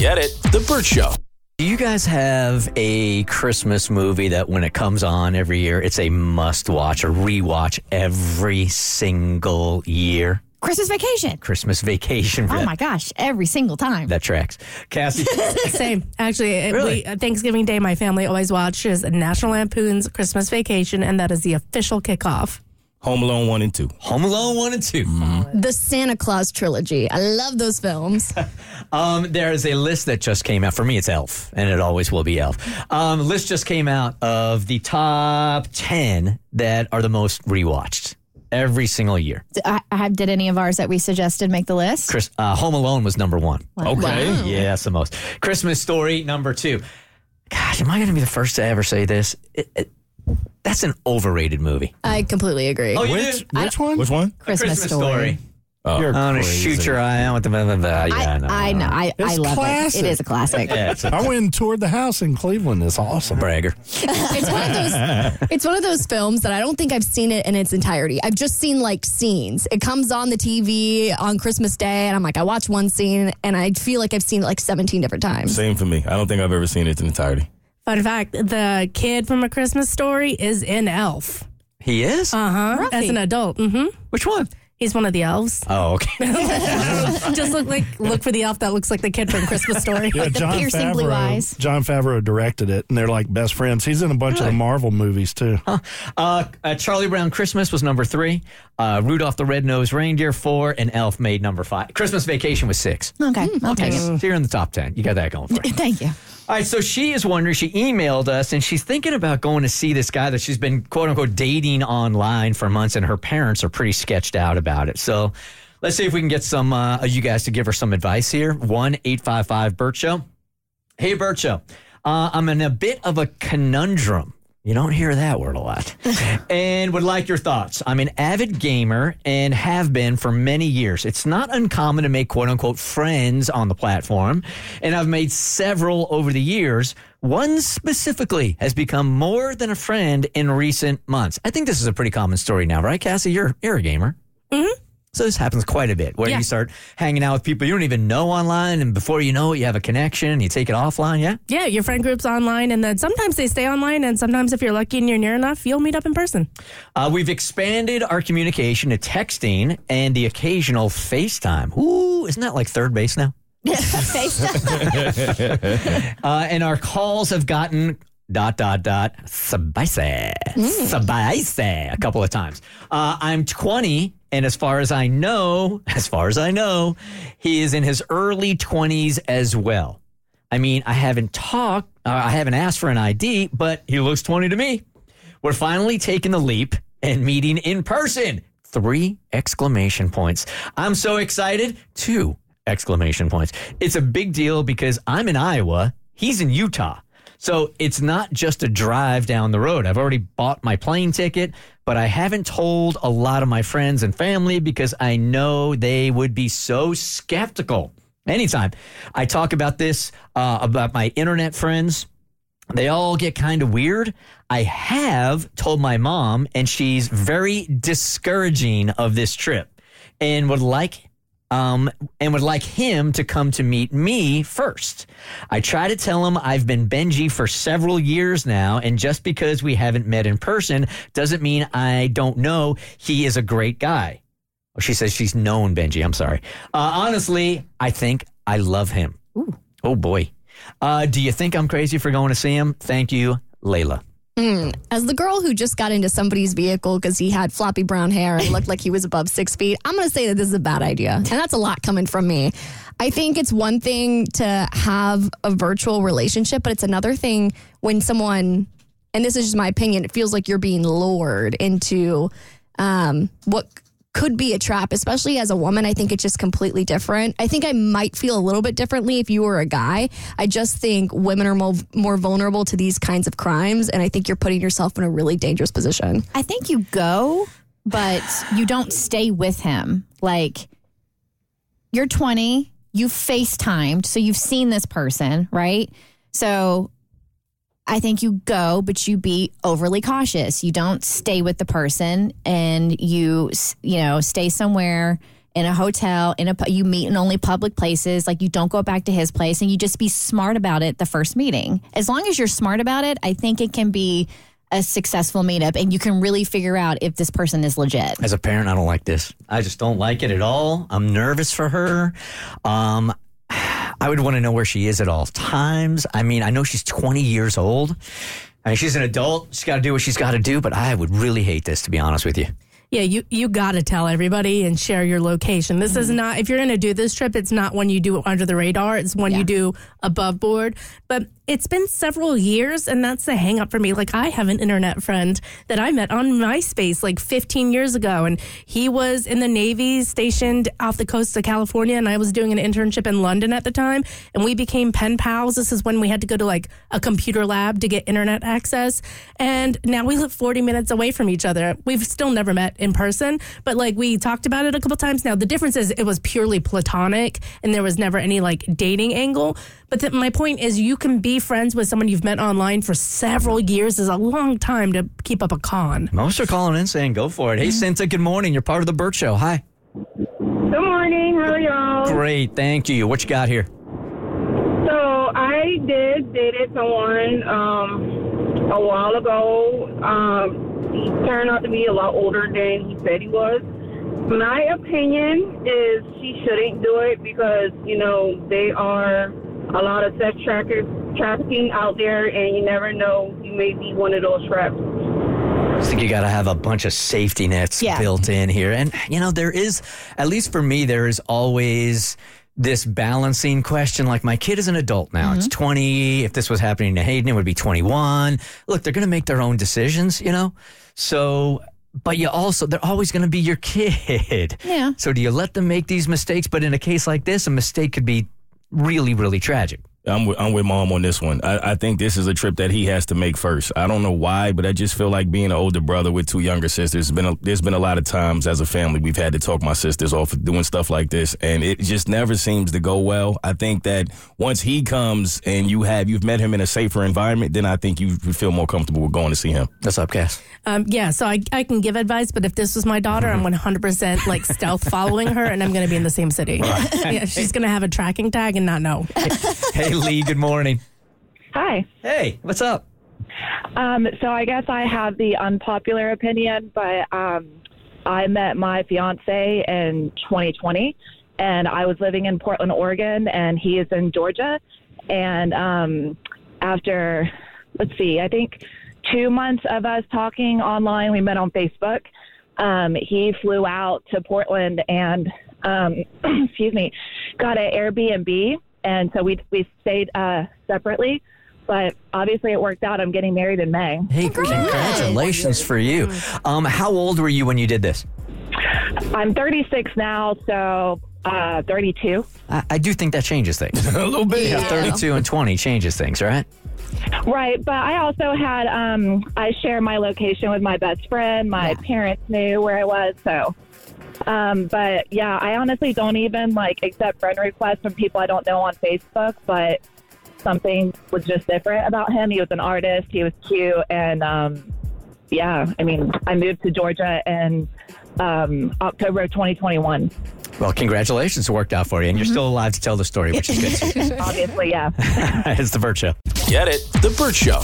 Get it? The Burt Show. Do you guys have a Christmas movie that when it comes on every year, it's a must watch, a rewatch every single year? Christmas vacation. Christmas vacation. Oh my gosh, every single time. That tracks. Cassie. Same. Actually, it- Really? we, uh, Thanksgiving Day, my family always watches National Lampoon's Christmas Vacation, and that is the official kickoff. Home Alone 1 and 2. Home Alone 1 and 2. the Santa Claus trilogy. I love those films. Um, there is a list that just came out. For me, it's Elf, and it always will be Elf. Um, list just came out of the top 10 that are the most rewatched every single year. D- I, I, did any of ours that we suggested make the list? Chris, uh, Home Alone was number one. Okay. Wow. Yeah, that's the most. Christmas Story, number two. Gosh, am I going to be the first to ever say this? It, it, that's an overrated movie. I completely agree. Oh, you Which, do? which one? Which one? Christmas, story. Oh, I'm gonna shoot your eye out with the blah, blah, blah. Yeah, I, no, I know. I, I It's love classic. it. It is a classic. Yeah, it's a I went and toured the house in Cleveland. It's awesome. bragger. It's one of those. It's one of those films that I don't think I've seen it in its entirety. I've just seen like scenes. It comes on the TV on Christmas Day, and I'm like, I watch one scene, and I feel like I've seen it like 17 different times. Same for me. I don't think I've ever seen it in entirety. Fun fact the kid from A Christmas Story is in Elf. He is? Uh huh. As an adult. hmm. Which one? He's one of the elves. Oh, okay. Just look like look for the elf that looks like the kid from Christmas Story. Yeah, the John piercing blue eyes. Jon Favreau directed it, and they're like best friends. He's in a bunch of the Marvel movies too. uh, uh, Charlie Brown Christmas was number three. Uh, Rudolph the Red-Nosed Reindeer, four. And Elf made number five. Christmas Vacation was six. Okay, I'll take it. So you're in the top 10. You got that going for you. Thank you. All right, so she is wondering, she emailed us and she's thinking about going to see this guy that she's been quote unquote dating online for months, and her parents are pretty sketched out about it. So let's see if we can get some uh, you guys to give her some advice here. 1 855 Burt Show. Hey, Burt Show. Uh, I'm in a bit of a conundrum. You don't hear that word a lot. and would like your thoughts. I'm an avid gamer and have been for many years. It's not uncommon to make quote unquote friends on the platform, and I've made several over the years. One specifically has become more than a friend in recent months. I think this is a pretty common story now, right, Cassie? You're, you're a gamer. Mm-hmm. So this happens quite a bit where Yeah. you start hanging out with people you don't even know online, and before you know it, you have a connection. You take it offline, yeah. yeah, your friend group's online, and then sometimes they stay online, and sometimes if you're lucky and you're near enough, you'll meet up in person. Uh, we've expanded our communication to texting and the occasional FaceTime. Ooh, isn't that like third base now? FaceTime. Uh, and our calls have gotten dot dot dot spicy, spicy a couple of times. Uh, I'm 20, and as far as I know, as far as I know, he is in his early 20s as well. I mean, I haven't talked, uh, I haven't asked for an ID, but he looks 20 to me. We're finally taking the leap and meeting in person. Three exclamation points. I'm so excited. Two exclamation points. It's a big deal because I'm in Iowa. He's in Utah. So it's not just a drive down the road. I've already bought my plane ticket, but I haven't told a lot of my friends and family because I know they would be so skeptical. Anytime I talk about this, uh, about my internet friends, they all get kind of weird. I have told my mom, and she's very discouraging of this trip, and would like um, and would like him to come to meet me first. I try to tell him I've been Benji for several years now, and just because we haven't met in person doesn't mean I don't know he is a great guy. Oh, she says she's known Benji. I'm sorry. Uh, honestly, I think I love him. Oh boy. Uh, do you think I'm crazy for going to see him? Thank you, Layla. As the girl who just got into somebody's vehicle because he had floppy brown hair and looked like he was above six feet, I'm going to say that this is a bad idea. And that's a lot coming from me. I think it's one thing to have a virtual relationship, but it's another thing when someone, and this is just my opinion, it feels like you're being lured into um, what could be a trap, especially as a woman. I think it's just completely different. I think I might feel a little bit differently if you were a guy. I just think women are more, more vulnerable to these kinds of crimes. And I think you're putting yourself in a really dangerous position. I think you go, but you don't stay with him. Like you're 20, you've FaceTimed, so you've seen this person, right? So I think you go, but you be overly cautious. You don't stay with the person and you, you know, stay somewhere in a hotel, in a, you meet in only public places. Like you don't go back to his place and you just be smart about it the first meeting. As long as you're smart about it, I think it can be a successful meetup and you can really figure out if this person is legit. As a parent, I don't like this. I just don't like it at all. I'm nervous for her. Um, I would want to know where she is at all times. I mean, I know she's 20 years old. I mean, she's an adult. She's got to do what she's got to do, but I would really hate this, to be honest with you. Yeah, you you got to tell everybody and share your location. This is mm-hmm. not if you're going to do this trip, it's not when you do it under the radar. It's when you do above board. But it's been several years, and that's the hang up for me. Like I have an internet friend that I met on MySpace like 15 years ago, and he was in the Navy, stationed off the coast of California, and I was doing an internship in London at the time, and we became pen pals. This is when we had to go to like a computer lab to get internet access, and now we live 40 minutes away from each other. We've still never met in person, but like we talked about it a couple times. Now the difference is it was purely platonic, and there was never any like dating angle. But th- my point is, you can be friends with someone you've met online for several years. is a long time to keep up a con. Most are calling in saying, go for it. Hey, Cinta, good morning. You're part of the Burt Show. Hi. Good morning. How are y'all? Great. Thank you. What you got here? So I did dated someone um, a while ago. Um, he turned out to be a lot older than he said he was. My opinion is she shouldn't do it because you know they are a lot of sex trackers trafficking out there, and you never know you may be one of those traps. I think you got to have a bunch of safety nets Yeah. built in here. And, you know, there is, at least for me, there is always this balancing question. Like, my kid is an adult now. It's mm-hmm. 20. If this was happening to Hayden, it would be 21. Look, they're going to make their own decisions, you know? So, but you also, they're always going to be your kid. Yeah. So, do you let them make these mistakes? But in a case like this, a mistake could be really, really tragic. I'm with, I'm with mom on this one. I, I think this is a trip that he has to make first. I don't know why, but I just feel like being an older brother with two younger sisters. There's been a, there's been a lot of times as a family we've had to talk my sisters off of doing stuff like this, and it just never seems to go well. I think that once he comes and you have you've met him in a safer environment, then I think you feel more comfortable with going to see him. What's up, Cass? Um, yeah, so I, I can give advice, but if this was my daughter, I'm 100% like stealth following her, and I'm going to be in the same city. Yeah, she's going to have a tracking tag and not know. Hey, Lee, good morning. Hi. Hey, what's up? Um, so I guess I have the unpopular opinion, but um, I met my fiance in 2020, and I was living in Portland, Oregon, and he is in Georgia. And um, after, let's see, I think two months of us talking online, we met on Facebook. Um, he flew out to Portland and, um, excuse me, got an Airbnb, and so we we stayed uh, separately. But obviously, it worked out. I'm getting married in May. Hey, congratulations for you. Um, how old were you when you did this? I'm 36 now, so uh, 32. I, I do think that changes things. a little bit. Yeah, 32 and 20 changes things, right? Right, but I also had um, I share my location with my best friend. My parents knew where I was, so. Um, but yeah, I honestly don't even like accept friend requests from people I don't know on Facebook. But something was just different about him. He was an artist. He was cute, and um, yeah, I mean, I moved to Georgia in um, October of 2021. Well, congratulations. It worked out for you. And you're still alive to tell the story, which is good. Obviously, yeah. it's the Burt Show. Get it? The Burt Show.